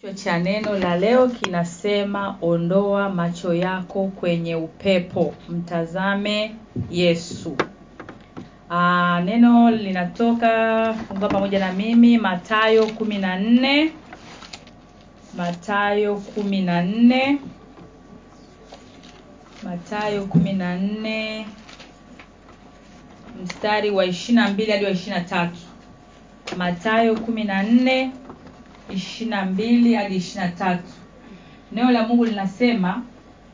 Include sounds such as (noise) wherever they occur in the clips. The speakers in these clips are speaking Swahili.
Kichwa cha neno la leo kinasema ondoa macho yako kwenye upepo, mtazame Yesu. Aa, neno linatoka funga pamoja na mimi Mathayo 14 Mathayo 14 Mathayo 14 mstari wa 22 hadi wa 23. Mathayo 14 ishirina mbili hadi ishirina tatu. Neno la mungu linasema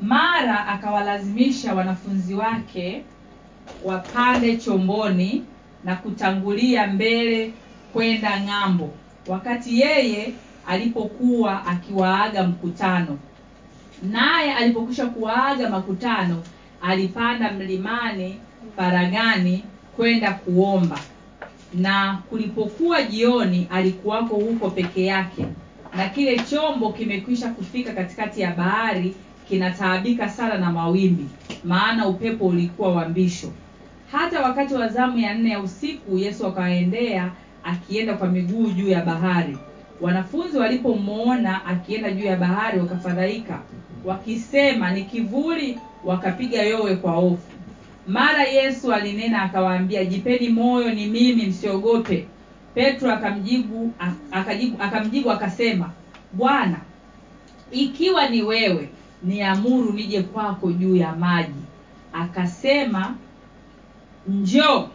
mara akawalazimisha wanafunzi wake wapande chomboni na kutangulia mbele kwenda ng'ambo wakati yeye alipokuwa akiwaaga mkutano. Naye alipokwisha kuwaaga makutano alipanda mlimani faragani kwenda kuomba na kulipokuwa jioni alikuwako huko peke yake na kile chombo kimekwisha kufika katikati ya bahari kinataabika sana na mawimbi maana upepo ulikuwa wa mbisho. Hata wakati wa zamu ya nne ya usiku yesu akawaendea akienda kwa miguu juu ya bahari. Wanafunzi walipomwona akienda juu ya bahari wakafadhaika wakisema ni kivuli wakapiga yowe kwa hofu mara yesu alinena akawaambia jipeni moyo ni mimi msiogope. Petro akamjibu akajibu, akamjibu akasema bwana ikiwa ni wewe niamuru nije kwako juu ya maji. Akasema njoo.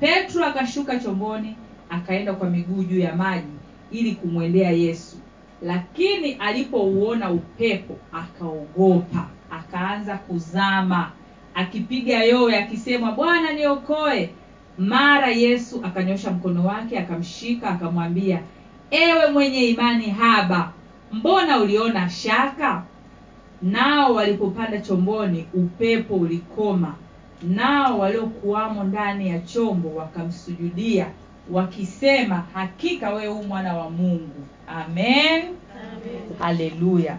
Petro akashuka chomboni akaenda kwa miguu juu ya maji ili kumwendea yesu. Lakini alipouona upepo akaogopa akaanza kuzama akipiga yowe akisema bwana niokoe. Mara yesu akanyosha mkono wake akamshika akamwambia ewe mwenye imani haba mbona uliona shaka? Nao walipopanda chomboni upepo ulikoma. Nao waliokuwamo ndani ya chombo wakamsujudia wakisema hakika wewe huu mwana wa mungu. Amen, amen. haleluya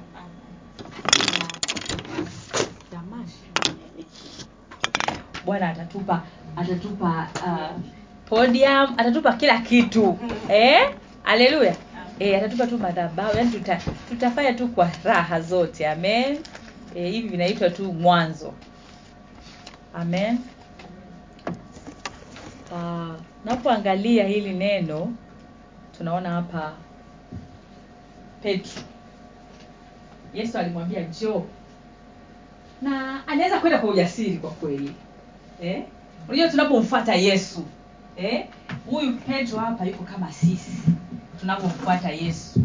bwana atatupa atatupa uh, podium atatupa kila kitu. Eh? Haleluya eh atatupa tu madhabahu. Yani tuta, tutafanya tu kwa raha zote. Amen. Eh, hivi vinaitwa tu mwanzo. Amen. Uh, napoangalia hili neno tunaona hapa petro. Yesu alimwambia njoo. Na anaweza kwenda kwa ujasiri kwa kweli eh? unajua tunapomfuata yesu eh? petro hapa yuko kama sisi tunapomfuata yesu.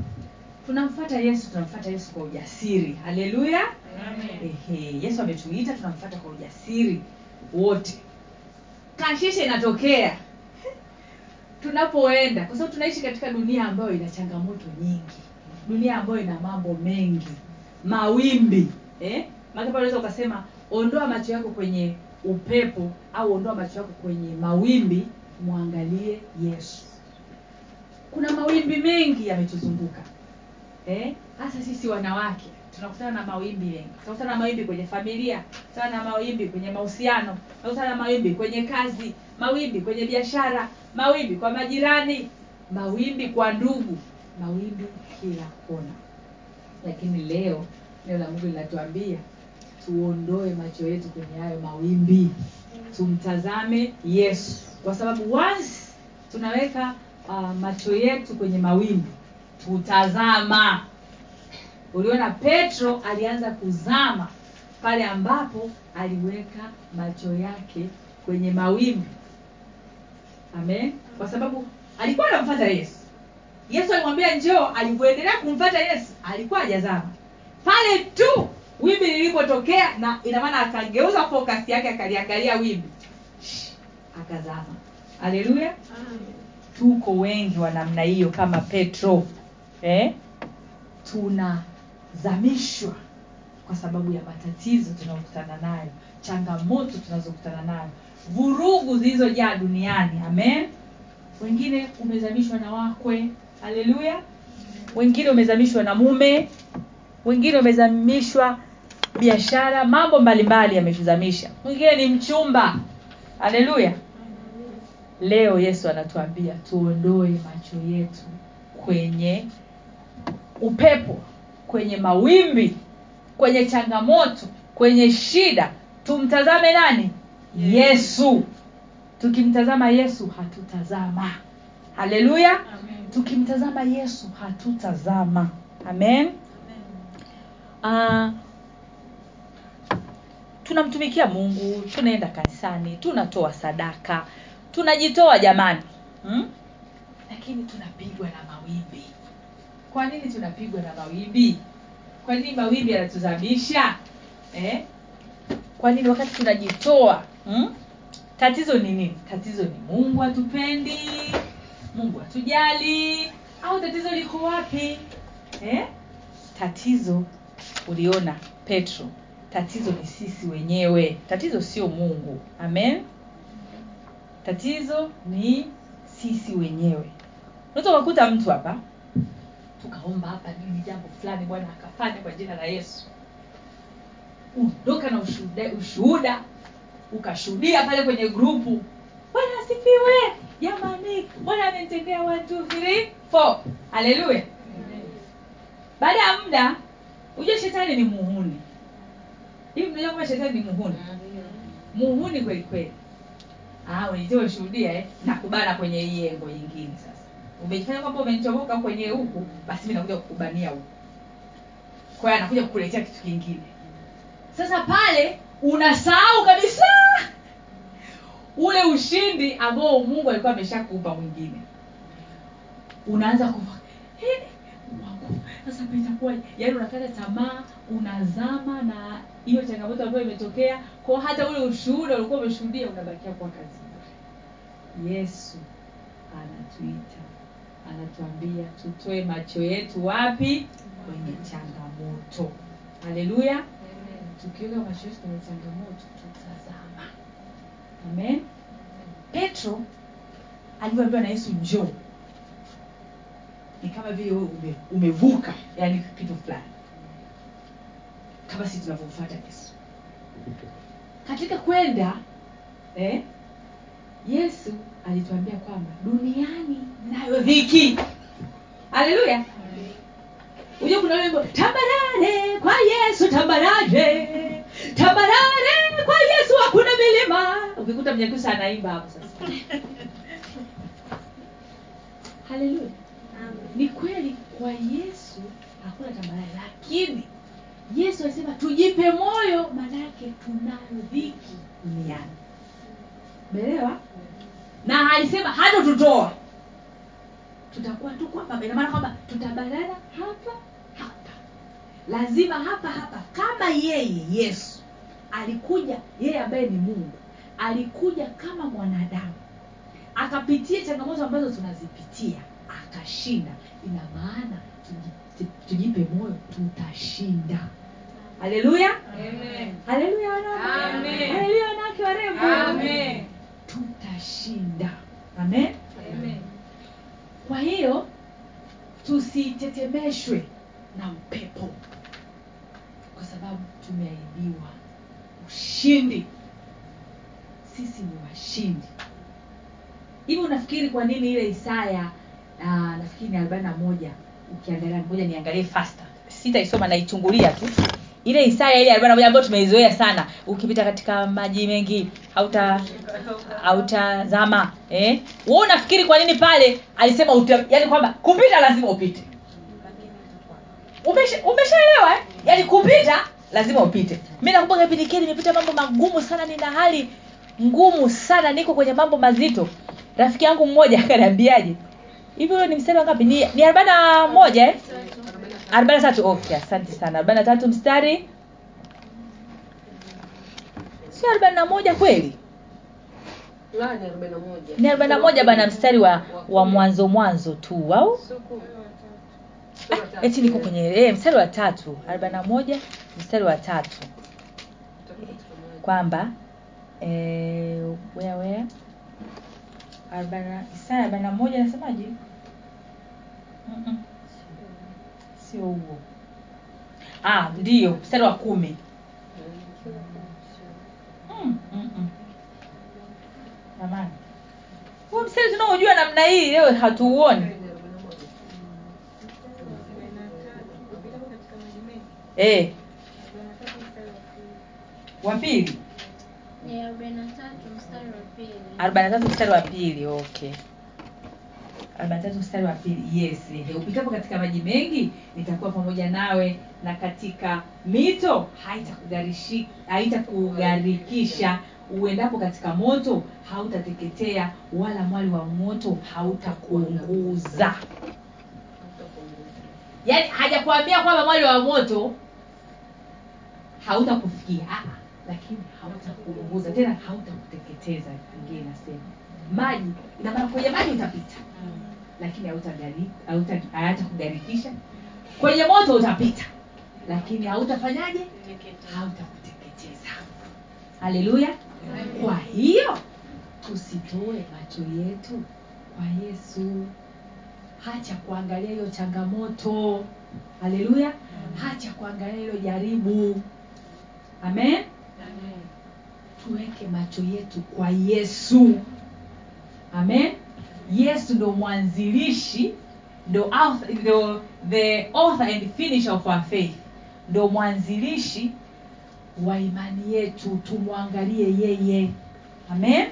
Tunamfuata yesu tunamfuata yesu kwa ujasiri. Haleluya. Yesu ametuita tunamfuata kwa ujasiri wote. Kashisha inatokea. Tunapoenda kwa sababu tunaishi katika dunia ambayo ina changamoto nyingi. Dunia ambayo ina mambo mengi. Mawimbi eh? maana unaweza ukasema ondoa macho yako kwenye upepo au ondoa macho yako kwenye mawimbi mwangalie yesu. Kuna mawimbi mengi yametuzunguka eh? hasa sisi wanawake tunakutana na mawimbi mengi. Tunakutana na mawimbi kwenye familia tunakutana na mawimbi kwenye mahusiano tunakutana na mawimbi kwenye kazi mawimbi kwenye biashara mawimbi kwa majirani mawimbi kwa ndugu mawimbi kila kona. Lakini leo neno la mungu linatuambia tuondoe macho yetu kwenye hayo mawimbi. Tumtazame yesu. Kwa sababu once tunaweka uh, macho yetu kwenye mawimbi tutazama. Uliona petro alianza kuzama pale ambapo aliweka macho yake kwenye mawimbi. Amen. Kwa sababu alikuwa anamfata yesu. Yesu alimwambia njoo alivyoendelea kumfata yesu alikuwa ajazama pale tu wimbi lilipotokea na ina maana akageuza focus yake akaliangalia wimbi. Akazama. Haleluya tuko wengi wa namna hiyo kama petro eh? tunazamishwa kwa sababu ya matatizo tunayokutana nayo changamoto tunazokutana nayo vurugu zilizojaa duniani. Amen. Wengine umezamishwa na wakwe. Haleluya wengine umezamishwa na mume. Wengine umezamishwa biashara mambo mbalimbali yametuzamisha mwingine ni mchumba. Haleluya. Leo yesu anatuambia tuondoe macho yetu kwenye upepo kwenye mawimbi kwenye changamoto kwenye shida. Tumtazame nani? Yesu. Tukimtazama yesu hatutazama. Haleluya. Tukimtazama yesu hatutazama. Amen. Uh, tunamtumikia mungu tunaenda kanisani tunatoa sadaka tunajitoa jamani hmm? lakini tunapigwa na mawimbi kwa nini tunapigwa na mawimbi kwa nini mawimbi yanatuzamisha eh? kwa nini wakati tunajitoa hmm? tatizo ni nini tatizo ni mungu hatupendi mungu hatujali au tatizo liko wapi eh? tatizo uliona petro tatizo ni sisi wenyewe. Tatizo sio mungu. Amen? Tatizo ni sisi wenyewe. Unaweza ukakuta mtu hapa tukaomba hapa nini jambo fulani bwana akafanya kwa jina la yesu. Uondoka na ushuhuda, ushuhuda ukashuhudia pale kwenye grupu. Bwana asifiwe! Jamani bwana amenitendea four. Haleluya baada ya muda hujua shetani ni muhuni hivi mnajua kwamba shetani ni muhuni? Muhuni kweli kweli. Ah unajitoa ushuhudia eh? Nakubana kwenye hii engo nyingine sasa. Umejifanya kwamba umenichomoka kwenye huku basi mi nakuja kukubania huku. Kwa hiyo anakuja kukuletea kitu kingine. Sasa pale unasahau kabisa ule ushindi ambao mungu alikuwa ameshakupa mwingine. Unaanza kufa. "Eh, Mungu wangu sasa hapa itakuwa yaani unakata tamaa unazama na hiyo changamoto ambayo imetokea kwa hata ule ushuhuda ulikuwa umeshuhudia unabakia kuwa kazi. Yesu anatuita anatuambia tutoe macho yetu wapi? Kwenye changamoto. Haleluya. Tukiweka macho yetu kwenye changamoto tutazama. Amen. Petro alivyoambiwa na yesu njoo ni kama vile wewe ume, umevuka yani kitu fulani. Kama sisi tunavyomfuata yesu. Katika kwenda eh, yesu alituambia kwamba duniani nayo dhiki. Haleluya. Huja kuna wimbo tambarare kwa yesu tambarare tambarare kwa yesu hakuna milima. Ukikuta mnyakusa anaimba hapo sasa. (laughs) Haleluya ni kweli kwa yesu hakuna tambarare lakini yesu alisema tujipe moyo maanayake tunayo dhiki duniani. Melewa na alisema hata tutoa tutakuwa tu kwamba inamaana kwamba tutabarara hapa hapa. Lazima hapa hapa. Kama yeye yesu alikuja yeye ambaye ni mungu alikuja kama mwanadamu akapitia changamoto ambazo tunazipitia akashinda ina maana tujipe moyo tutashinda. Haleluya. Haleluya haleluya wanawake warembo. Amen. tutashinda. Amen. Kwa hiyo tusitetemeshwe na upepo. Kwa sababu tumeahidiwa ushindi. Sisi ni washindi. Hivi unafikiri kwa nini ile isaya uh, nafikiri ni arobaini na moja. Ukiangalia ngoja niangalie faster. Sitaisoma naichungulia tu. Ile isaya ile arobaini na moja ambayo tumeizoea sana ukipita katika maji mengi hauta hautazama eh? wewe unafikiri kwa nini pale alisema uta, yani kwamba kupita lazima upite. Umesha- eh? yani kupita lazima upite. Mi nakumbuka kipindi kile nimepita mambo magumu sana nina hali ngumu sana niko kwenye mambo mazito. Rafiki yangu mmoja (laughs) akaniambiaje hivi huyo ni mstari wangapi ni, ni arobaini na moja eh? arobaini na tatu. Okay asante sana. Arobaini na tatu mstari. Sio arobaini na moja kweli? Ni arobaini na moja. bana mstari wa wa mwanzo mwanzo tu au. Ah, eti niko kwenye eh, mstari wa tatu. Arobaini na moja mstari wa tatu. Kwamba eh, where where arobaini Isaya arobaini na moja anasemaje? Mm-mm. sio huo ah ndio mstari wa kumi Mm, mm, mm. jamani huo mstari tunaojua namna hii leo hatuuoni eh, Arobaini na tatu wa pili. wa pili Ni arobaini na tatu mstari wa pili. okay arobaini na mstari wa pili yes ehe. upitapo katika maji mengi nitakuwa pamoja nawe na katika mito haitakugharikisha uendapo katika moto hautateketea wala mwali wa moto hautakuunguza yaani hajakuambia kwamba mwali wa moto hautakufikia lakini hautakuunguza tena hautakuteketeza ingie inasema maji. Ina maana kwenye maji utapita. Lakini kugarikisha kwenye moto utapita. Lakini hautafanyaje? Hautakuteketeza. Haleluya. Kwa hiyo tusitoe macho yetu kwa yesu. Hacha kuangalia hiyo changamoto. Haleluya. Hacha kuangalia hilo jaribu. Amen tuweke macho yetu kwa yesu. Amen. Yesu ndo mwanzilishi ndo author, ndo the author and finisher of our faith. Ndo mwanzilishi wa imani yetu tumwangalie yeye. Amen.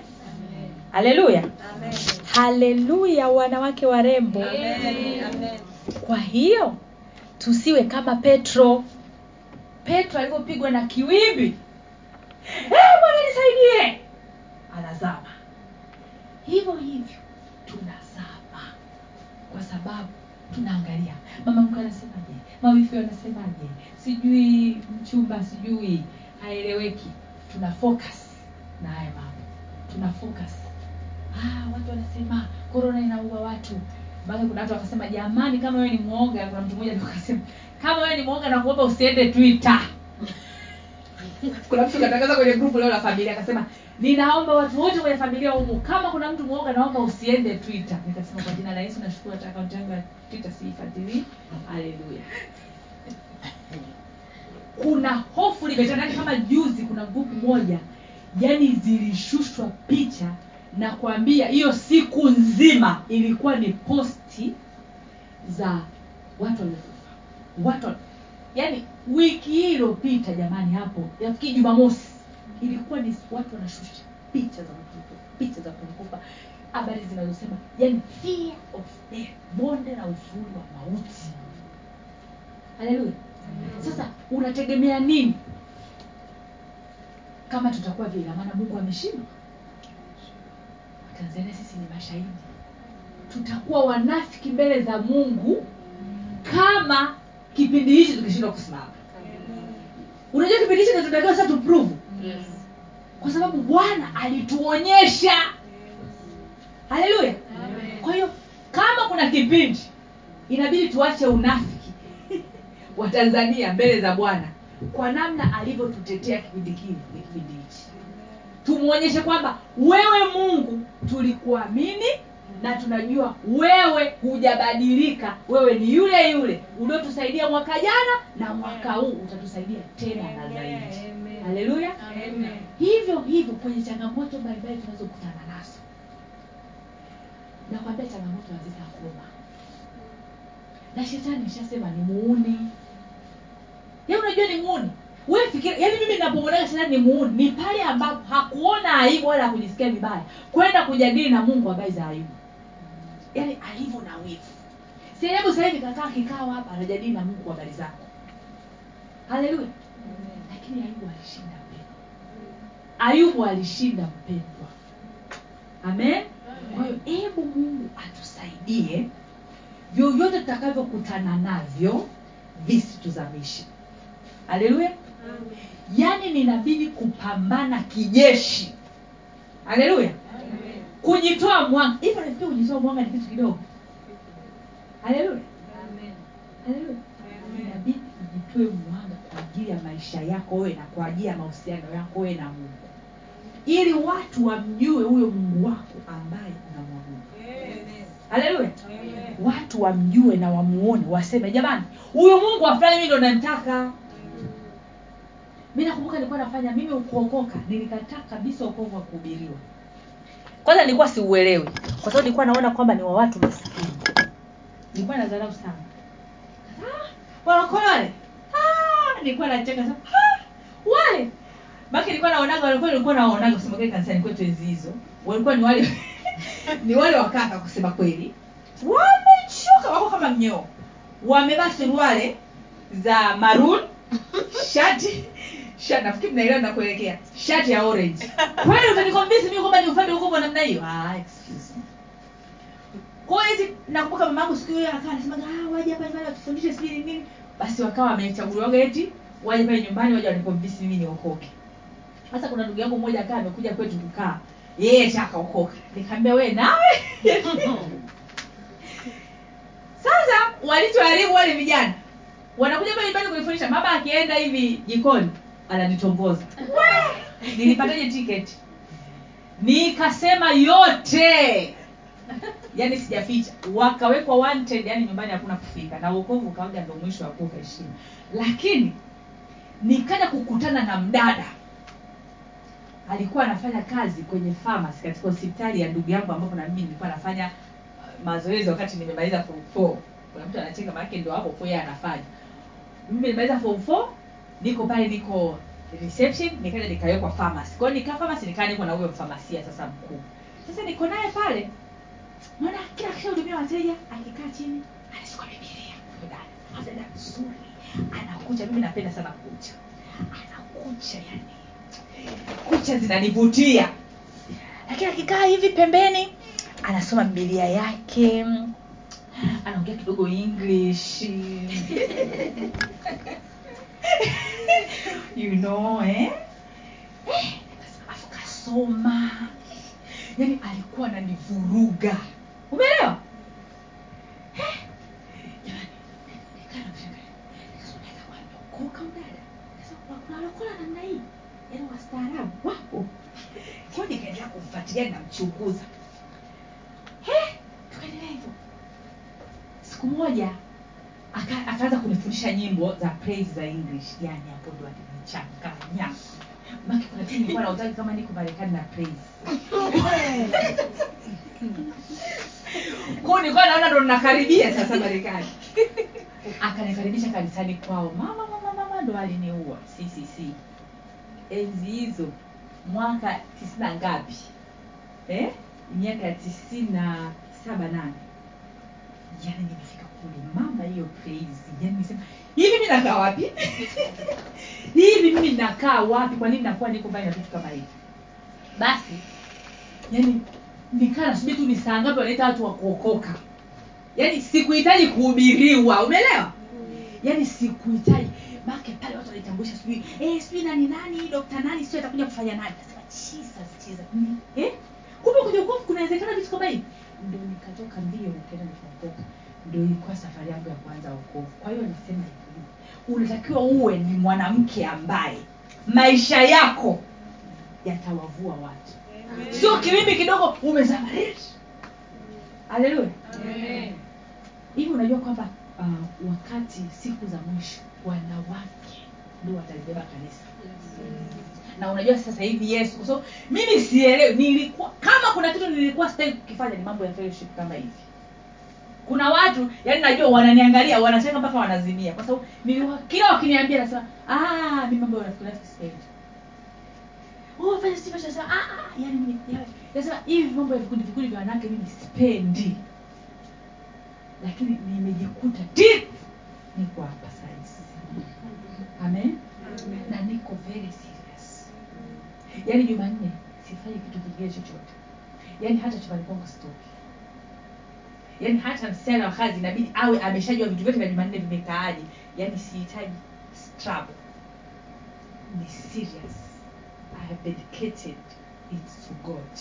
Haleluya haleluya wanawake warembo kwa hiyo tusiwe kama petro. Petro alivyopigwa na kiwimbi "Eh, bwana nisaidie. Anazama. Hivyo hivyo tunazama kwa sababu tunaangalia. Mama mkwe anasemaje? Mawifi wanasemaje sijui mchumba sijui haeleweki. Tuna focus na haya mambo. Tuna focus. Ah, watu wanasema korona inaua watu. Mpaka kuna watu wakasema jamani kama wewe ni mwoga kuna mtu mmoja akasema kama wewe ni mwoga nakuomba usiende twitter kuna mtu katangaza kwenye grupu leo la familia akasema ninaomba watu wote kwenye familia humu kama kuna mtu mwoga naomba usiende twitter. Nikasema kwa jina la yesu nashukuru hata akaunti yangu ya twitter siifuatilii haleluya. Kuna hofu limetandani kama juzi kuna grupu moja yani zilishushwa picha na kuambia hiyo siku nzima ilikuwa ni posti za watu waliokufa. Watu yani wiki hii iliyopita jamani hapo nafikiri jumamosi ilikuwa ni watu wanashusha picha za watu picha za kumkufa habari zinazosema yani fear of death bonde la uzuri wa mauti. Haleluya. Sasa unategemea nini? Kama tutakuwa vile maana mungu ameshindwa. Tanzania sisi ni mashahidi. Tutakuwa wanafiki mbele za mungu kama kipindi hichi tukishindwa kusimama unajua kipindi hichi tunatakiwa sasa tuprove. Kwa sababu bwana alituonyesha. Haleluya. Kwa hiyo kama kuna kipindi inabidi tuache unafiki wa tanzania mbele za bwana kwa namna alivyotutetea kipindi kile kipindi hichi. Tumwonyeshe kwamba wewe mungu tulikuamini na tunajua wewe hujabadilika. Wewe ni yule yule uliotusaidia mwaka jana na mwaka huu utatusaidia tena na zaidi. Haleluya hivyo hivyo kwenye changamoto mbalimbali tunazokutana nazo. Nakwambia changamoto hazitakoma na shetani ishasema ni muuni. Ya unajua ni muuni. Wewe fikira yaani mimi ninapomwona shetani ni muuni. Ni pale ambapo hakuona aibu wala hakujisikia vibaya. Kwenda kujadili na mungu habari za aibu yaani alivyo na wivu. Si hebu sasa hivi kakaa kikao hapa anajadili na mungu habari zako. Haleluya. Lakini ayubu alishinda mpendwa ayubu alishinda mpendwa. Amen? Kwa hiyo hebu mungu atusaidie vyovyote tutakavyokutana navyo visituzamishe haleluya. Yaani ninabidi kupambana kijeshi. Haleluya kujitoa mwanga hivyo nafikiri kujitoa mwanga ni kitu kidogo. Haleluya inabidi ujitoe mwanga kwa ajili ya maisha yako wewe na kwa ajili ya mahusiano yako wewe na mungu. Ili watu wamjue huyo mungu wako ambaye unamwabudu haleluya watu wamjue na wamuone waseme jamani huyu mungu afulani mi ndo namtaka. Mi nakumbuka nilikuwa nafanya mimi ukuokoka nilikataa kabisa ukovu wa kuhubiriwa kwanza nilikuwa siuelewi kwa sababu nilikuwa naona kwamba ni wa watu masikini. Nilikuwa nadharau sana. Ah, walokole wale Ah, nilikuwa nacheka sasa wale. Baki nilikuwa naonaga walikuwa nilikuwa naonaga kusema kweli kanisani kwetu enzi hizo. Walikuwa ni wale (laughs) ni wale wakaka kusema kweli. Wamechoka wako kama mnyoo wamevaa suruale za maroon shati nafikiri mnaelewa nakuelekea shati ya orange. Kweli utanikonvinsi mimi kwamba ni ufalme huko namna hiyo? Ah nakumbuka mamangu siku hiyo akawa anasemaga ah waje hapa nyumbani watufundishe sijui ni nini. Basi wakawa wamechaguliwaga eti waje pale nyumbani waje wanikonvinsi mimi niokoke. Sasa kuna ndugu yangu mmoja akaa amekuja kwetu kukaa. Yeye shakaokoka nikaambia wee nawe? (laughs) Sasa walichoharibu wale vijana. Wanakuja pale nyumbani kunifundisha mama akienda hivi jikoni ananitongoza nilipataje tiketi nikasema yote. Yani sijaficha. Wakawekwa wanted yani nyumbani hakuna kufika. Na uokovu ukawaga ndo mwisho wa kuka heshima. Lakini nikaja kukutana na mdada. Alikuwa anafanya kazi kwenye pharmacy katika hospitali ya ndugu yangu ambapo na mimi nilikuwa nafanya uh, mazoezi wakati nimemaliza form 4 kuna mtu anacheka maanake ndio hapo yeye anafanya. Mimi nimemaliza form 4 niko pale niko reception nikaja nikawekwa pharmacy. Kwa hiyo nikaa pharmacy nikaa niko na huyo mfamasia sasa mkuu. Sasa niko naye pale naona kila akishahudumia wateja akikaa chini anachukua bibilia dada mzuri anakucha mimi napenda sana kucha. Anakucha yani. Kucha zinanivutia. Lakini akikaa hivi pembeni anasoma bibilia yake anaongea kidogo english (laughs) (laughs) you know eh? Eh, yani alikuwa ananivuruga. Umeelewa? Eh, jamani, nikaa namshangaa. Nikasema, "Dada, wameokoka udada?" Nikasema, "Kuna- kuna walokole namna yaani namchunguza Eh, tukaendelea hivyo. Siku moja aka- akaanza kunifundisha nyimbo za praise za english yani hapo ndo alinichanganya maki kuna kitu nilikuwa nautaki kama niko marekani na praise. Kwao nilikuwa naona ndo nakaribia sasa marekani. Akanikaribisha kanisani kwao. Mama mama mama ndo aliniua. Ccc enzi hizo mwaka tisini na ngapi? Eh? miaka ya tisini na saba nane. Yani nimefika mama hiyo crazy yani nisema hivi mi nakaa wapi? (laughs) Hivi mimi nakaa wapi? Kwa nini nakuwa niko mbali na vitu kama hivi? Basi yani nikaa nasubiri tu ni saa ngapi wanaita watu wa kuokoka. Yani sikuhitaji kuhubiriwa umeelewa? Yani sikuhitaji. Make pale watu wanaitambulisha sijui eh, sijui nani nani dokta nani sio atakuja kufanya nani. Nasema jesus jesus. Mm. eh? kumbe kwenye ukovu kunawezekana vitu kama hivi. Ndo nikatoka mbio nikaenda nikaokoka ndo ilikuwa safari yangu ya kwanza wokovu. Kwa hiyo nasema hivi. Unatakiwa uwe ni mwanamke ambaye maisha yako yatawavua watu. Sio kiwimbi kidogo umezama haleluya hivi unajua kwamba uh, wakati siku za mwisho wanawake ndio watalibeba kanisa. Na unajua sasa hivi yesu kwa sababu mimi sielewi nilikuwa kama kuna kitu nilikuwa sitaki kukifanya ni mambo ya fellowship kama hivi kuna watu yani najua wananiangalia wanacheka mpaka wanazimia. Kwa sababu kila wakiniambia nasema ah mimi mambo oh ah ah yani mimi nasema hivi mambo ya vikundi vikundi vya wanawake mimi sipendi. Lakini nimejikuta deep. Niko hapa saizi amen? Na niko very serious. Yaani jumanne sifanyi kitu kingine chochote. Yaani hata chumbani kwangu sitoki yaani hata msichana wa kazi inabidi awe ameshajua vitu vyote vya jumanne vimekaaje. Yani sihitaji struggle. Ni serious. I have dedicated it to god.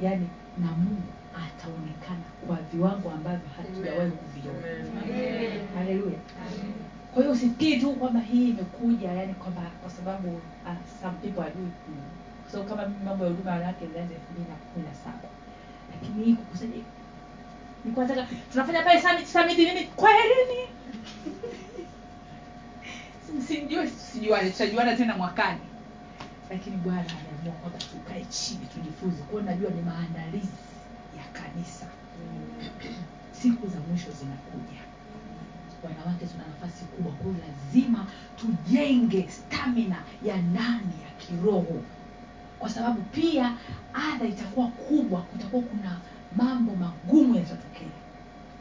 Yani na mungu ataonekana kwa viwango ambavyo hatujawahi kuviona. Haleluya kwa hiyo usifikiri tu kwamba hii imekuja yani kwamba kwa sababu uh, some people are doing. Mm. kwa sababu kama mimi mambo ya huduma wanawake ilianza elfu mbili na kumi na saba. Lakini hii kukusanya tunafanya pale summit nini? Kwelini msijue sijuane tutajuana tena mwakani. Lakini bwana aliamua kwamba tukae chini tujifunze kwao najua ni maandalizi ya kanisa. Siku za mwisho zinakuja. Wanawake tuna nafasi kubwa. Kwao lazima tujenge stamina ya ndani ya kiroho. Kwa sababu pia adha itakuwa kubwa kutakuwa kuna mambo magumu yatatokea.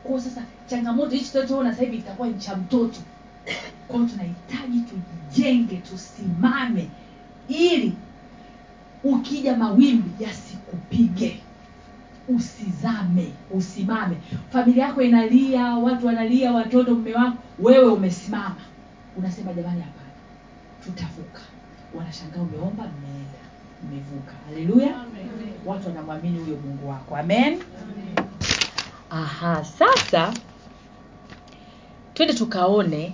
Kwao sasa changamoto hichi tunachoona sasa hivi itakuwa ni cha mtoto. Kwao tunahitaji tujijenge tusimame ili ukija mawimbi yasikupige. Usizame usimame. Familia yako inalia watu wanalia watoto mme wako wewe umesimama. Unasema jamani hapana tutavuka. Wanashangaa umeomba mmeenda mmevuka haleluya. Watu wanamwamini huyo mungu wako. Amen. Aha sasa twende tukaone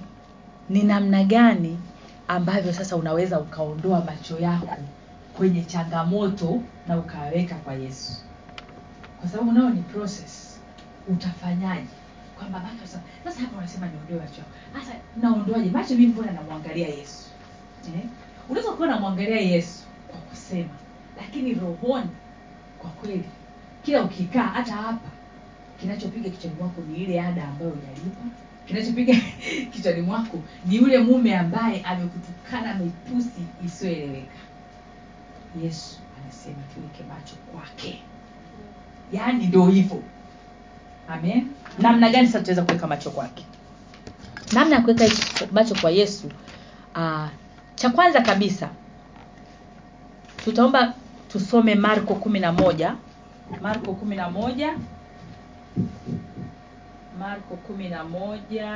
ni namna gani ambavyo sasa unaweza ukaondoa macho yako kwenye changamoto na ukaweka kwa yesu. Kwa sababu nao ni process. Utafanyaje? Kwamba macho sasa sasa hapa unasema niondoe macho yako. Sasa naondoaje? Macho mimi mbona namwangalia yesu? Eh? unaweza kuwa namwangalia yesu kusema. Lakini rohoni kwa kweli kila ukikaa hata hapa kinachopiga kichwani mwako ni ile ada ambayo hujalipa. Kinachopiga (laughs) kichwani mwako ni yule mume ambaye amekutukana mitusi isiyoeleweka. Yesu anasema tuweke macho kwake. Yaani ndio hivyo. Amen. Namna gani sasa tutaweza kuweka macho kwake? Namna ya kuweka macho kwa yesu uh, cha kwanza kabisa tutaomba tusome marko kumi na moja. Marko kumi na moja. Marko kumi na moja.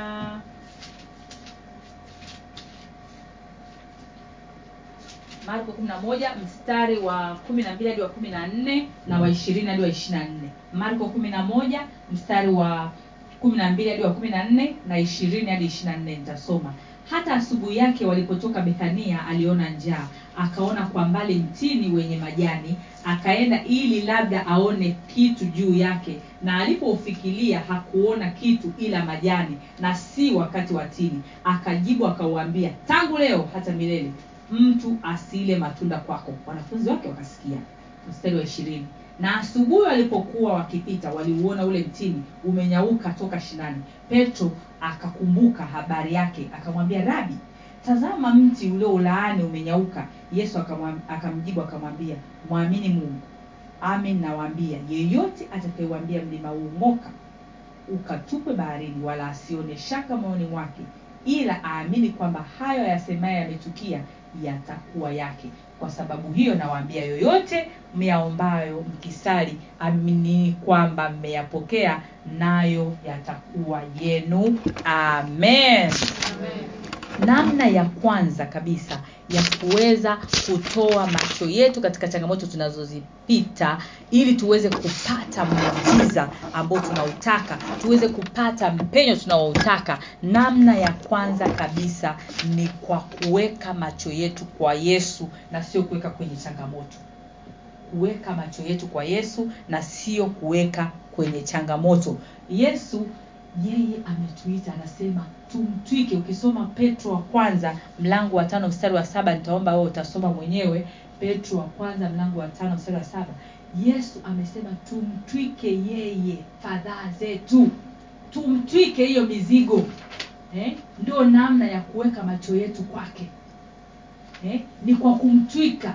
Marko kumi na moja mstari wa kumi na mbili hadi wa kumi na nne na wa ishirini hadi wa ishiri na nne. Marko kumi na moja mstari wa kumi na mbili hadi wa kumi na nne na ishirini hadi ishiri na nne. Nitasoma hata asubuhi yake walipotoka bethania aliona njaa. Akaona kwa mbali mtini wenye majani akaenda ili labda aone kitu juu yake. Na alipoufikilia hakuona kitu ila majani na si wakati wa tini. Akajibu akauambia tangu leo hata milele mtu asile matunda kwako. Wanafunzi wake wakasikia. Mstari wa ishirini na asubuhi walipokuwa wakipita waliuona ule mtini umenyauka toka shinani. Petro akakumbuka habari yake akamwambia rabi tazama mti ulio ulaani umenyauka. Yesu akamjibu akamwambia mwamini mungu amin nawaambia yeyote atakayewambia mlima huu ng'oka ukatupwe baharini wala asione shaka moyoni mwake ila aamini kwamba hayo yasemayo yametukia yatakuwa yake. Kwa sababu hiyo nawaambia yoyote myaombayo mkisali aminini kwamba mmeyapokea nayo yatakuwa yenu. Amen namna ya kwanza kabisa ya kuweza kutoa macho yetu katika changamoto tunazozipita ili tuweze kupata muujiza ambao tunautaka tuweze kupata mpenyo tunaoutaka namna ya kwanza kabisa ni kwa kuweka macho yetu kwa yesu na sio kuweka kwenye changamoto. Kuweka macho yetu kwa yesu na sio kuweka kwenye changamoto. Yesu yeye ametuita anasema tumtwike ukisoma petro wa kwanza mlango wa tano mstari wa saba nitaomba wewe utasoma mwenyewe petro wa kwanza mlango wa tano mstari wa saba yesu amesema tumtwike yeye fadhaa zetu tumtwike hiyo mizigo eh? ndio namna ya kuweka macho yetu kwake eh? ni kwa kumtwika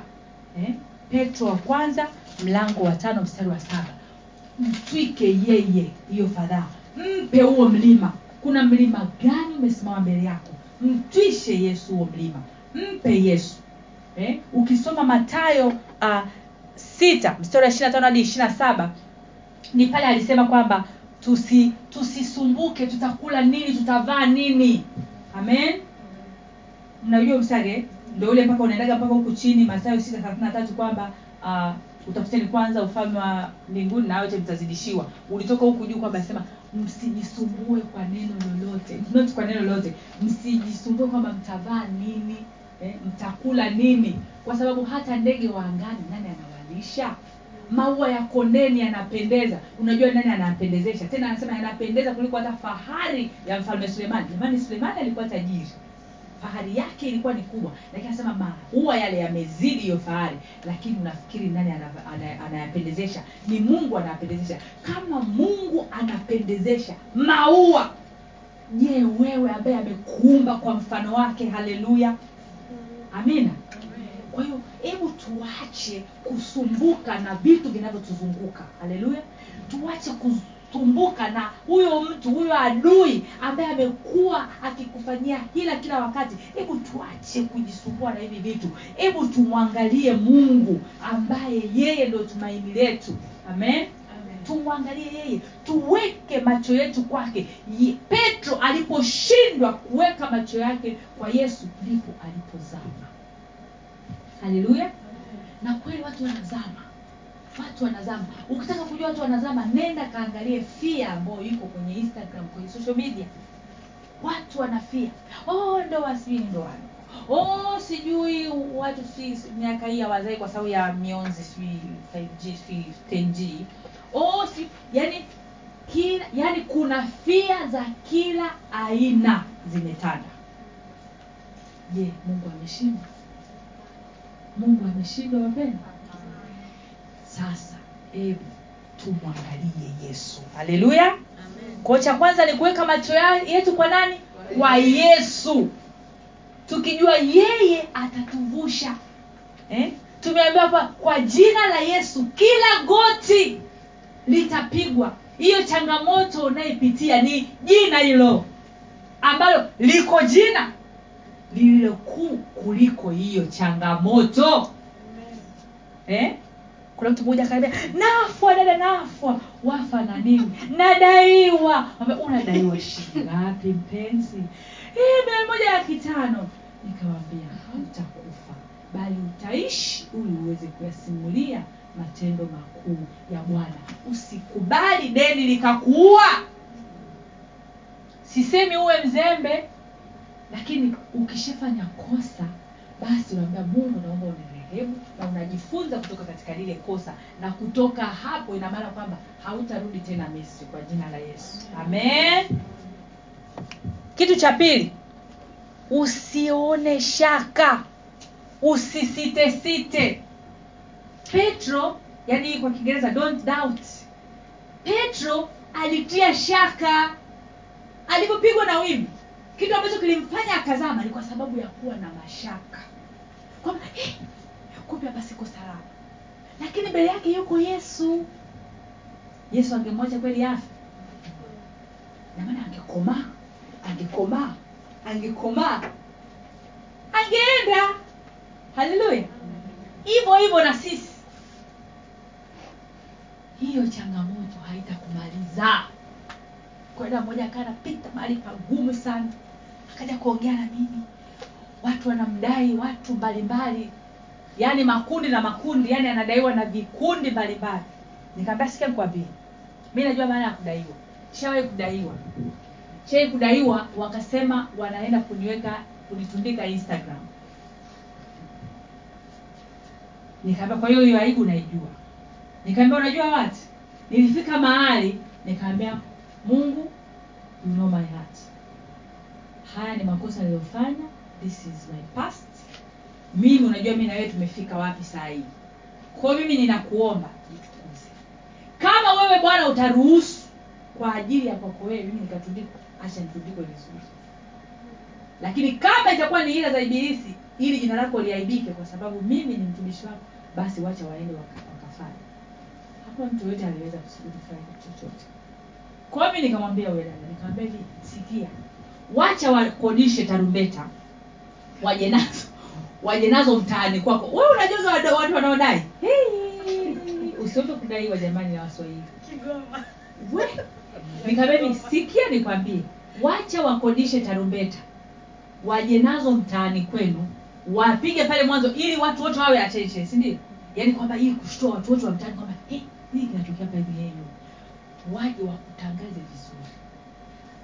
eh? petro wa kwanza mlango wa tano mstari wa saba mtwike yeye hiyo fadhaa mpe huo mlima. Kuna mlima gani umesimama mbele yako? Mtwishe yesu huo mlima. Mpe yesu. Eh? ukisoma matayo uh, sita mstari wa ishiri hadi ishiri saba ni pale alisema kwamba tusi tusisumbuke tutakula nini tutavaa nini. Amen? Mnajua msage ndo ule mpaka unaendaga mpaka huku chini masayo sita thelathini na tatu kwamba uh, utafuteni kwanza ufalme wa mbinguni na yote mtazidishiwa. Ulitoka huku juu kwamba sema msijisumbue kwa neno lolote. Not kwa neno lolote. Msijisumbue kwamba mtavaa nini eh, mtakula nini. Kwa sababu hata ndege wa angani nani anawalisha? Maua ya kondeni yanapendeza. Unajua nani anapendezesha? Tena anasema yanapendeza kuliko hata fahari ya mfalme sulemani. Jamani sulemani alikuwa tajiri fahari yake ilikuwa ni kubwa. Lakini anasema maua yale yamezidi hiyo fahari. Lakini unafikiri nani ana- ana- anayapendezesha? Ni mungu anayapendezesha kama mungu anapendezesha maua je wewe ambaye amekuumba kwa mfano wake haleluya. Amina. Kwa hiyo hebu tuache kusumbuka na vitu vinavyotuzunguka. Haleluya. Tuache kusumbuka na huyo mtu huyo adui ambaye amekuwa akikufanyia hila kila wakati. Hebu tuache kujisumbua na hivi vitu. Hebu tumwangalie mungu ambaye yeye ndio tumaini letu. Amen? Tumwangalie yeye. Tuweke macho yetu kwake. Petro aliposhindwa kuweka macho yake kwa yesu ndipo alipozama. Haleluya. Na kweli watu wanazama watu wanazama. Ukitaka kujua watu wanazama nenda kaangalie fia ambayo iko kwenye instagram kwenye social media. Watu wanafia oh ndoa sijui ni ndoano oh sijui watu si miaka hii hawazai kwa sababu ya mionzi sijui 5G sijui 10G oh si yani kila yani kuna fia za kila aina zimetanda. Je mungu ameshindwa? Mungu ameshindwa wapendwa sasa. Hebu tumwangalie yesu. Haleluya. Kwao cha kwanza ni kuweka macho yetu kwa nani? Kwa yesu. Tukijua yeye atatuvusha. Eh? tumeambiwa kwa, kwa jina la yesu kila goti litapigwa. Hiyo changamoto unayepitia ni jina hilo ambalo liko jina lililokuu kuliko hiyo changamoto. Eh? Kuna mtu mmoja akaambia nafwa dada nafwa. Wafa na nini? Nadaiwa. Unadaiwa shilingi mpenzi? "Eh, mia moja laki tano. Nikamwambia hautakufa bali utaishi ili uweze kuyasimulia matendo makuu ya bwana. Usikubali deni likakuua. Sisemi uwe mzembe lakini ukishafanya kosa basi unaambia mungu naomba unirehemu na unajifunza kutoka katika lile kosa na kutoka hapo ina maana kwamba hautarudi tena misri kwa jina la yesu. Amen. Kitu cha pili usione shaka usisitesite petro yani kwa kiingereza don't doubt. Petro alitia shaka. Alipopigwa na wimbi kitu ambacho kilimfanya akazama ni kwa sababu ya kuwa na mashaka. Kwamba "Eh, kumbe hapa siko salama lakini mbele yake yuko yesu. Yesu angemwacha kweli afe namaana angekomaa angekomaa angekomaa angeenda. Haleluya. Hivyo hivyo na sisi. Hiyo changamoto haitakumaliza kwenda mmoja akaa anapita mahali pagumu sana. Akaja kuongea na mimi. Watu wanamdai watu mbalimbali yaani makundi na makundi yani anadaiwa na vikundi mbalimbali. Nikaambia sikia nikwambie mi najua maana ya kudaiwa. Shawai kudaiwa. Shawahi kudaiwa wakasema wanaenda kuniweka kunitundika instagram. Nikaambia kwa hiyo hiyo aibu naijua. Nikaambia unajua wati nilifika mahali nikaambia mungu you know my heart. Haya ni makosa niliyofanya this is my past mimi unajua mi na wewe tumefika wapi saa hii. Kwao mimi ninakuomba jitukuze kama wewe bwana utaruhusu kwa ajili ya kwako wewe mimi nikatundikwa acha nitundikwe vizuri lakini kama itakuwa ni ila za ibilisi ili jina lako liaibike kwa sababu mimi ni mtumishi wako basi wacha waende wakafanya hakuna mtu yoyote aliweza kufanya chochote. Kwa hiyo nikamwambia dada nikamwambia sikia wacha wakodishe tarumbeta waje waje nazo mtaani kwako. Wewe unajuza wada- watu wanaodai? Hey, kudaiwa jamani na waswahili. We sikia nikwambie wacha wakodishe tarumbeta. Waje nazo mtaani kwenu wapige pale mwanzo ili watu wote wawe attention si ndio? Yaani kwamba ili kushtoa watu wote wa mtaani kwamba hey, nini kinatokea hivi waje wakutangaze vizuri.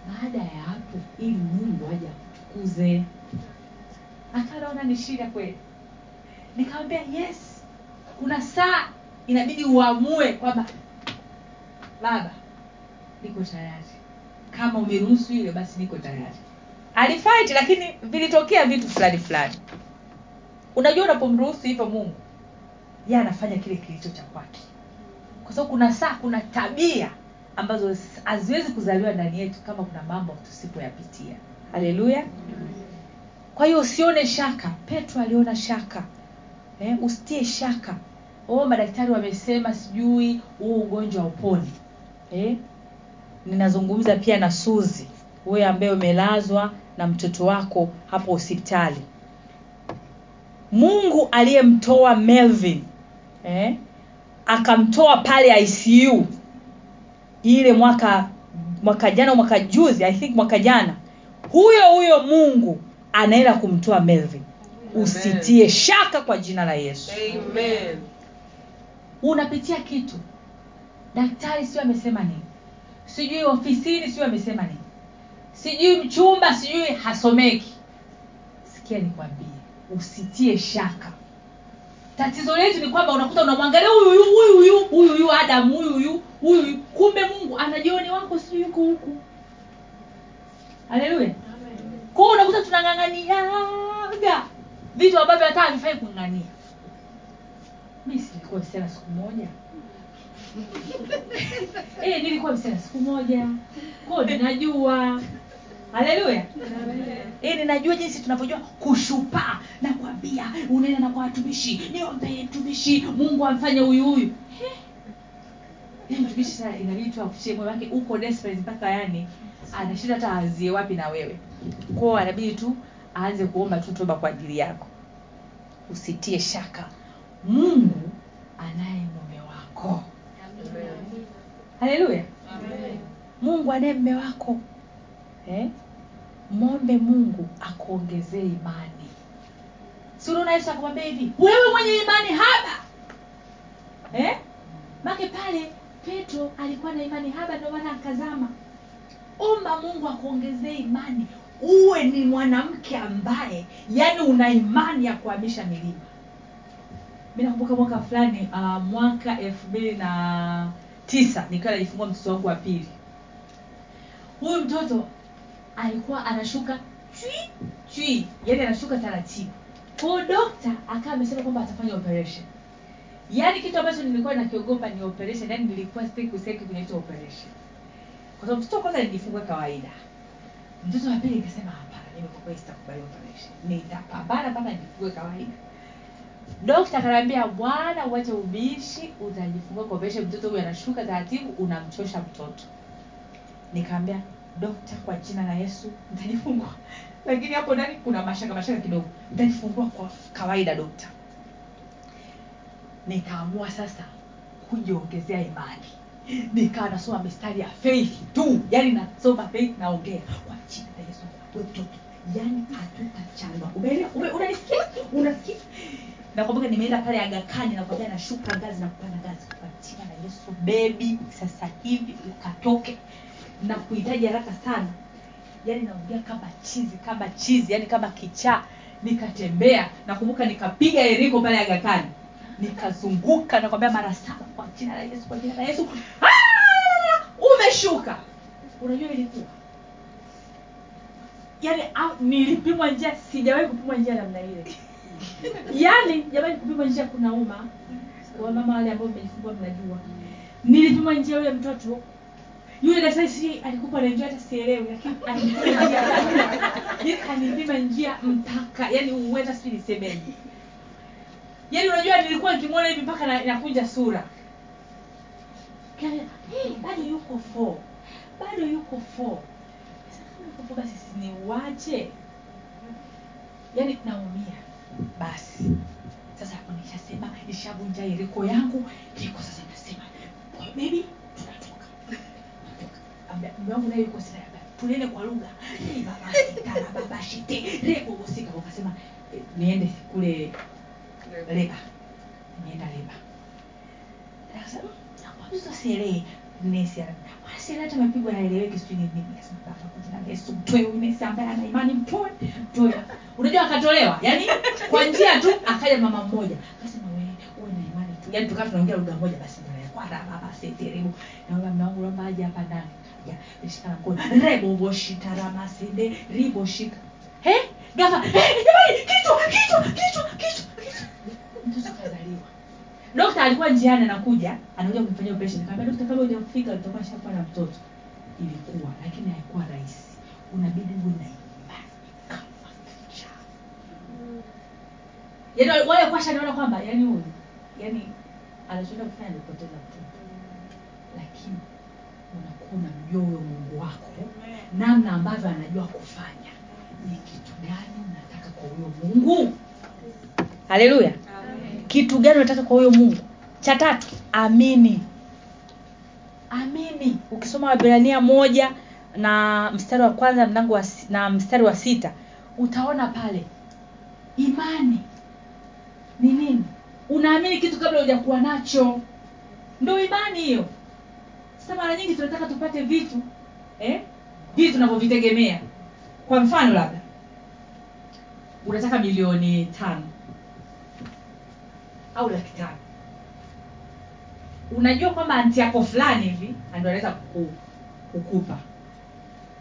Baada ya hapo ili mungu aje akutukuze akanaona ni shida kweli. Nikamwambia yes kuna saa inabidi uamue kwamba baba niko tayari. Kama umeruhusu hilo basi niko tayari. Alifight lakini vilitokea vitu fulani fulani. Unajua unapomruhusu hivyo mungu ye anafanya kile kilicho cha kwake. Kwa sababu kuna saa kuna tabia ambazo haziwezi kuzaliwa ndani yetu kama kuna mambo tusipoyapitia. Haleluya kwa hiyo usione shaka petro aliona shaka eh, usitie shaka oh madaktari wamesema sijui huu ugonjwa uponi eh? ninazungumza pia na suzi wewe ambaye umelazwa na mtoto wako hapo hospitali mungu aliyemtoa melvin eh? akamtoa pale icu ile mwaka mwaka jana mwaka juzi i think mwaka jana huyo huyo mungu anaenda kumtoa melvin. Usitie shaka kwa jina la yesu. Amen. unapitia kitu. Daktari sio amesema nini? Sijui ofisini sio amesema nini? Sijui mchumba sijui hasomeki. Sikia nikwambie. Usitie shaka. Tatizo letu ni kwamba unakuta unamwangalia huyu huyu huyu huyu adamu huyu huyu huyu kumbe mungu anajioni wako sijui yuko huku. Haleluya kwao unakuta tunang'ang'aniaga vitu ambavyo hata havifai kung'ang'ania mi silikuwa msichana siku moja. E, nilikuwa msichana siku moja. Kwao ninajua. Haleluya. E, ninajua jinsi tunavyojua kushupaa na kuambia unaenda na kwa watumishi niombee mtumishi mungu amfanye huyu huyu. Eh. Mtumishi sasa inabidi tu akushie moyo wake uko mpaka yani anashinda hata aanzie wapi na wewe. Kwao anabidi tu aanze kuomba tu toba kwa ajili yako. Usitie shaka. Mungu anaye mume wako. Haleluya. Mungu anaye mme wako. Eh? mwombe mungu akuongezee imani. Unaona yesu akamwambia hivi wewe mwenye imani haba. Eh? make pale petro alikuwa na imani haba ndio maana akazama omba mungu akuongezee imani. Uwe ni mwanamke ambaye yani una imani ya kuhamisha milima. Mi nakumbuka mwaka fulani uh, mwaka elfu mbili na tisa nikiwa najifungua mtoto wangu wa pili. Huyu mtoto alikuwa anashuka chui chui. Yani anashuka taratibu. Kwao dokta akawa amesema kwamba atafanya operation. Yaani kitu ambacho nilikuwa nakiogopa ni operation. Yaani nilikuwa sitaki kusikia kinaitwa operation kwa sababu mtoto wa kwanza nilijifungua kawaida mtoto wa pili nikasema hapana mimi kwa kweli sitakubali operation nitapambana mpaka nijifungue kawaida dokta akaniambia bwana uache ubishi utajifungua operation mtoto huyu anashuka taratibu unamchosha mtoto. Nikaambia dokta kwa jina la yesu nitajifungua lakini hapo ndani kuna mashaka mashaka kidogo. Nitajifungua kwa kawaida dokta nikaamua sasa kujiongezea imani nikawa nasoma mistari ya faith tu. Yani nasoma faith naongea. Kwa jina la yesu watoto yani hatutachanwa. Unanisikia? Unasikia nakumbuka nimeenda pale agakani nakwambia nashuka ngazi na kupanda ngazi. Kwa jina la yesu bebi sasa hivi ukatoke. Na kuhitaji haraka sana. Yani naongea kama chizi kama chizi yani kama kichaa. Nikatembea. Nakumbuka nikapiga eriko pale agakani nikazunguka nakwambia mara saba kwa jina la yesu kwa jina la yesu. Ah! umeshuka. Unajua ilikuwa yaani nilipimwa njia sijawahi kupimwa njia namna ile. (laughs) Yaani jamani kupimwa njia kuna uma. Wamama wale ambao mmejifungua mnajua. Nilipimwa njia yule mtoto. Yule daktari si alikupa na njia hata sielewi lakini alinipima njia. (laughs) Alinipima njia mpaka yani uenda sijui nisemeje yaani unajua nilikuwa nikimwona hivi mpaka na- nakunja sura. Hey, bado yuko fo bado yuko fo yuko basi siniuache yaani naumia. Basi. Sasa hapo nishasema nishavunja iriko yangu. Iko sasa nasema bebi tunatoka. Naye yuko sina tunene kwa lugha. Hii baba sitara baba shite. Rebo usika ukasema eh, niende kule leba. Nimeenda leba. Akasema, nakwambia sasa nesi "Wala hata mapigo hayaeleweki? Sijui nini. Nikasema, baba kwa jina la Yesu mtoe huyu nesi ambaye ana imani mtoe mtoe. Unajua akatolewa yani kwa njia tu akaja mama mmoja. Akasema wewe uwe na imani tu. Yani tukawa tunaongea lugha moja basi ndio kwa baba seterebo na yule mume wangu naomba aje hapa ndani. Ya nishika mkono. Rebo boshita rama sende ribo shika. He? Gafa Hey, jamani kichwa kichwa kichwa kichwa dokta alikuwa njiani anakuja anakuja kumfanyia operation. Nikamwambia dokta kabla hujafika utakuwa shakuwa na mtoto. Ilikuwa lakini haikuwa rahisi. Unabidi uwe na imani yaani wale kwa naona kwamba yani huyu yani anachoenda kufanya ni kupoteza mtoto. Lakini unakuwa unamjua huyo mungu wako. Namna ambavyo anajua kufanya. Ni kitu gani unataka kwa huyo mungu? Haleluya kitu gani unataka kwa huyo mungu? Cha tatu amini. Amini. Ukisoma wabrania moja na mstari wa kwanza mlango na mstari wa sita utaona pale. Imani. Ni nini? Unaamini kitu kabla hujakuwa nacho. Ndo imani hiyo. Sasa mara nyingi tunataka tupate vitu eh? vitu tunavyovitegemea. Kwa mfano labda unataka milioni tano au laki tano. Unajua kwamba anti yako fulani hivi ndio anaweza kuku- kukupa.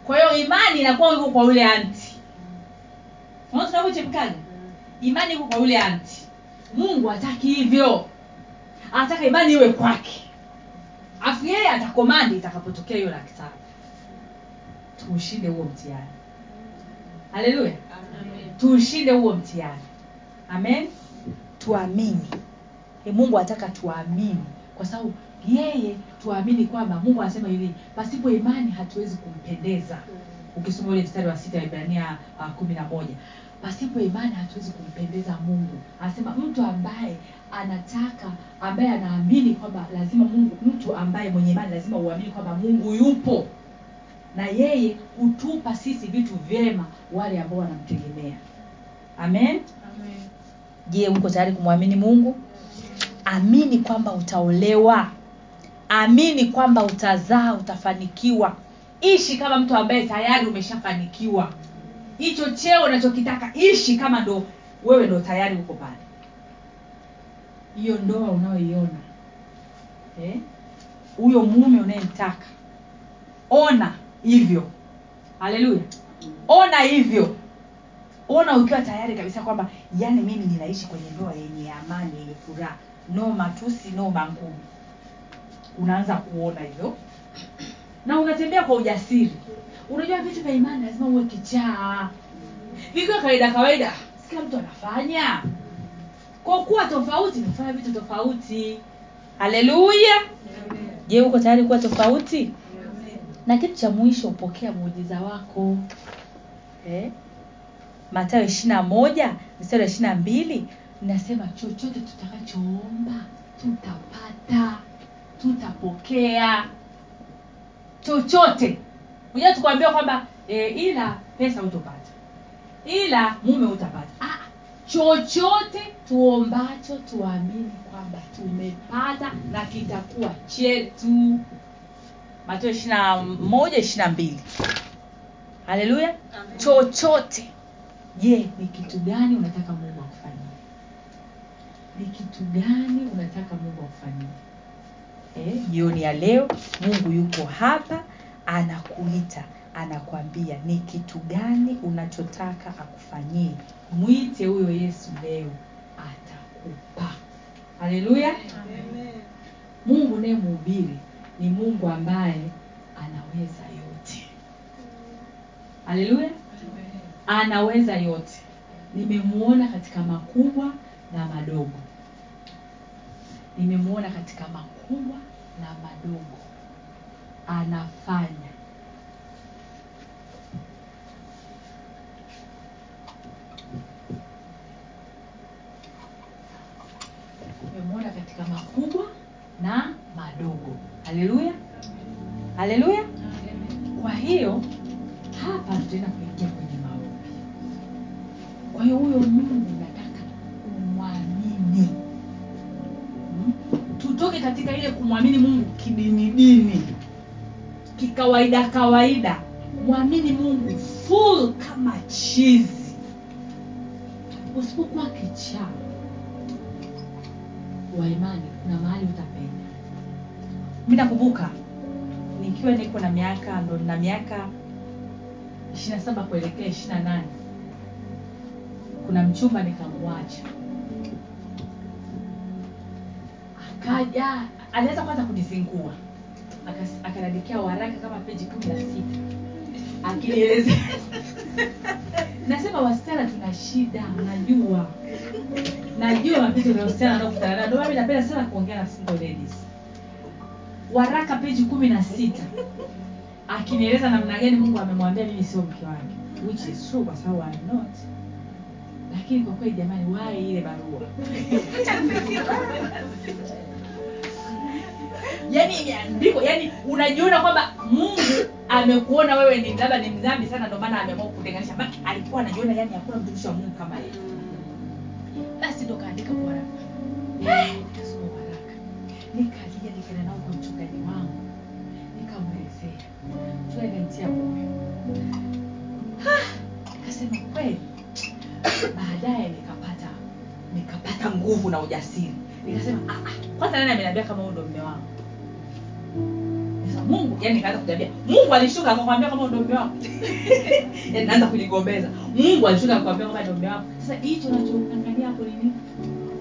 Kwa hiyo imani inakuwa iko kwa yule anti unaona tunavyochemkaga? Imani iko kwa yule anti mungu hataki hivyo. Anataka imani iwe kwake. Afu yeye atakomandi itakapotokea hiyo laki tano. Tuushinde huo mtihani. Haleluya tuushinde huo mtihani. Amen tuamini. E mungu anataka tuamini kwa sababu yeye tuamini kwamba mungu anasema hivi pasipo imani hatuwezi kumpendeza. Ukisoma ule mstari wa sita ibrania uh, kumi na moja. Pasipo imani hatuwezi kumpendeza mungu. Anasema mtu ambaye anataka ambaye anaamini kwamba lazima mungu mtu ambaye mwenye imani lazima uamini kwamba mungu yupo. Na yeye hutupa sisi vitu vyema wale ambao wanamtegemea. Amen je uko tayari kumwamini mungu? Amini kwamba utaolewa. Amini kwamba utazaa utafanikiwa. Ishi kama mtu ambaye tayari umeshafanikiwa. Hicho cheo unachokitaka ishi kama ndo wewe ndo tayari uko pale. Hiyo ndoa unayoiona eh? huyo mume unayemtaka. Ona hivyo. Haleluya ona hivyo ona ukiwa tayari kabisa kwamba yani mimi ninaishi kwenye ndoa yenye amani yenye furaha. No matusi no mangumi unaanza kuona hivyo. Na unatembea kwa ujasiri. Unajua vitu vya imani lazima uwe kichaa. Vikiwa kawaida kawaida sikila mtu anafanya. Kwa kuwa tofauti nafanya vitu tofauti. Haleluya! Je uko tayari kuwa tofauti? Na kitu cha mwisho upokea muujiza wako. Eh? Na moja mstari wa ishiri na mbili inasema chochote tutakachoomba tutapata tutapokea. Chochote. Unajua tukwambia kwamba e, ila pesa utopata ila mume utapata ah, chochote tuombacho tuamini kwamba tumepata na kitakuwa chetu. Moja ishiri mbili. Haleluya. Chochote je ni kitu gani unataka mungu akufanyie? Ni kitu gani unataka mungu akufanyie? Eh, jioni ya leo mungu yuko hapa anakuita anakwambia ni kitu gani unachotaka akufanyie. Mwite huyo yesu leo atakupa. Haleluya. Mungu naye mhubiri ni mungu ambaye anaweza yote. Haleluya anaweza yote. Nimemuona katika makubwa na madogo. Nimemuona katika makubwa na madogo. Anafanya. Nimemuona katika makubwa na madogo. Haleluya haleluya kwa hiyo hapa tutaenda kwa hiyo huyo mungu nataka umwamini Hmm? tutoke katika ile kumwamini mungu kidinidini kikawaida kawaida. Mwamini mungu full kama chizi. Usipokuwa kichaa wa imani kuna mahali utapenda mi nakumbuka nikiwa niko na miaka ndo na miaka ishiri na saba kuelekea ishiri na nane kuna mchumba nikamwacha. Akaja alianza kwanza kunizingua. Akaniandikia waraka kama peji kumi na sita. Akinielezea. (laughs) Nasema wasichana tuna shida najua najua mapizo na wasichana anaokutana nayo. Ndio napenda sana kuongea na single ladies. Waraka peji kumi na sita. Akinieleza namna gani mungu amemwambia mimi sio mke wake. Which is true kwa sababu I'm not lakini kwa kweli jamani wai ile barua. Yani imeandikwa yani unajiona kwamba mungu amekuona wewe ni labda ni mdhambi sana ndio maana ameamua kutenganisha alikuwa anajiona yani hakuna mtumishi wa mungu kama yeye. Basi ndo kaandika kwa Eh, nikalia nikaenda nao kwa mchungaji wangu. Nikamwelezea. Mchungaji ntia moyo. Nikasema kweli baadaye nikapata nikapata nguvu na ujasiri. Nikasema "Ah, ah, kwanza nani ameniambia kama huu ndo mme wangu. Mungu yani nikaanza kujambia mungu alishuka akakwambia kama ndo mme naanza (laughs) kujigombeza mungu alishuka akakwambia kama ndo mme sasa hicho nachoangania hapo ni nini?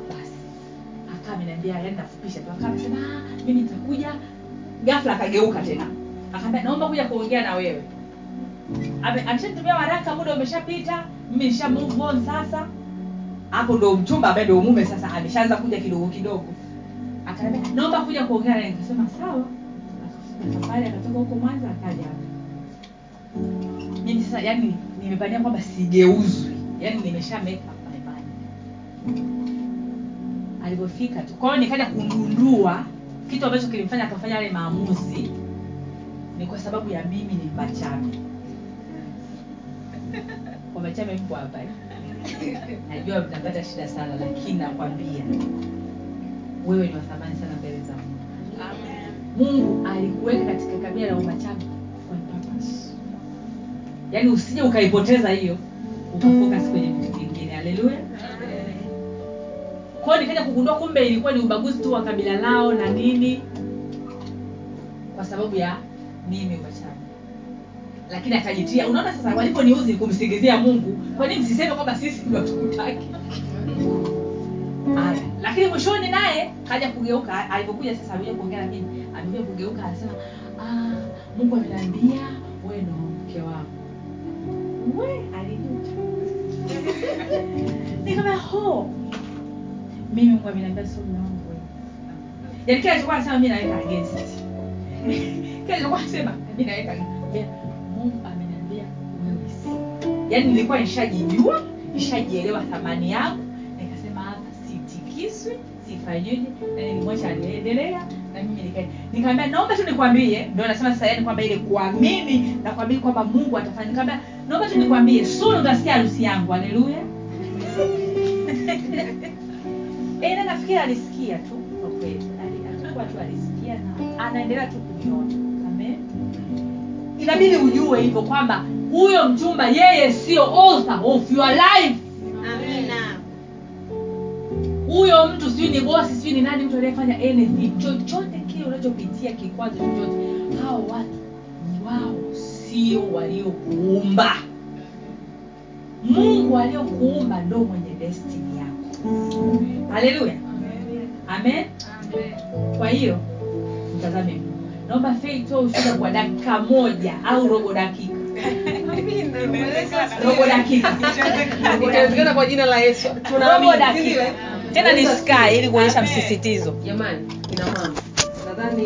Basi akawa ameniambia yani nafupisha tu. Akawa amesema "Ah, mimi nitakuja. Ghafla akageuka tena. Akaambia naomba kuja kuongea na wewe. Ame- ameshanitumia waraka muda umeshapita mimi nisha move on sasa? Hapo ndo mchumba ambaye ndo mume sasa ameshaanza kuja kidogo kidogo. Akaniambia naomba kuja kuongea naye. Nikasema sawa. Safari akatoka huko mwanza akaja mimi sasa yani nimepania kwamba sigeuzwi. Yani nimesha alivyofika tu. Kwa hiyo nikaja kugundua kitu ambacho kilimfanya akafanya yale maamuzi ni kwa sababu ya mimi ni mbachame (laughs) wamachame mpo hapa. Najua mtapata shida sana lakini nakwambia wewe ni wathamani sana mbele za mungu. Mungu alikuweka katika kabila la a yaani usije ukaipoteza hiyo ukafocus kwenye vitu vingine. Haleluya kwao nikaja kugundua kumbe ilikuwa ni ubaguzi tu wa kabila lao na nini kwa sababu ya mimi umachame lakini akajitia. Unaona sasa waliponiuzi ni kumsingizia mungu kwa nini msiseme kwamba sisi ndio tukutaki haya. Lakini mwishoni naye kaja kugeuka. Alivyokuja sasa amekuja kuongea na mimi. Amekuja kugeuka anasema ah, mungu ameniambia wewe ndo mke wangu. We alijuta nikamwambia ho. Mimi mungu ameniambia sio mume wangu yaani kila alikuwa anasema mimi naweka against. (laughs) Kila alikuwa anasema mimi naweka. Mungu ameniambia wewe si yaani nilikuwa nishajijua nishajielewa thamani yangu. Nikasema hapa sitikiswi sifanyeje. Na nilimwacha aliendelea na mimi nikae. Nikamwambia naomba tu nikwambie. Ndio nasema sasa yani kwamba ile kuamini na kuamini kwamba mungu atafanya. Nikamwambia naomba tu nikwambie sura utasikia harusi yangu. Haleluya. (laughs) Eh, nafikiri alisikia tu kwa kweli. Alikuwa tu alisikia na anaendelea tu kuniona inabidi ujue hivyo kwamba huyo mchumba yeye sio author of your life. Amina. huyo mtu sijui ni bosi sijui ni nani mtu aliyefanya anything. Chochote kile unachopitia kikwazo chochote. Hao watu wao sio waliokuumba. Mungu aliokuumba ndo mwenye destini yako. Haleluya amen. Kwa hiyo mtazame. Naomba fei toa ushuda kwa dakika moja au robo dakika. Robo dakika. Itawezekana kwa jina la yesu. Robo dakika. Tena ni sky ili kuonyesha msisitizo. Jamani ina mama nadhani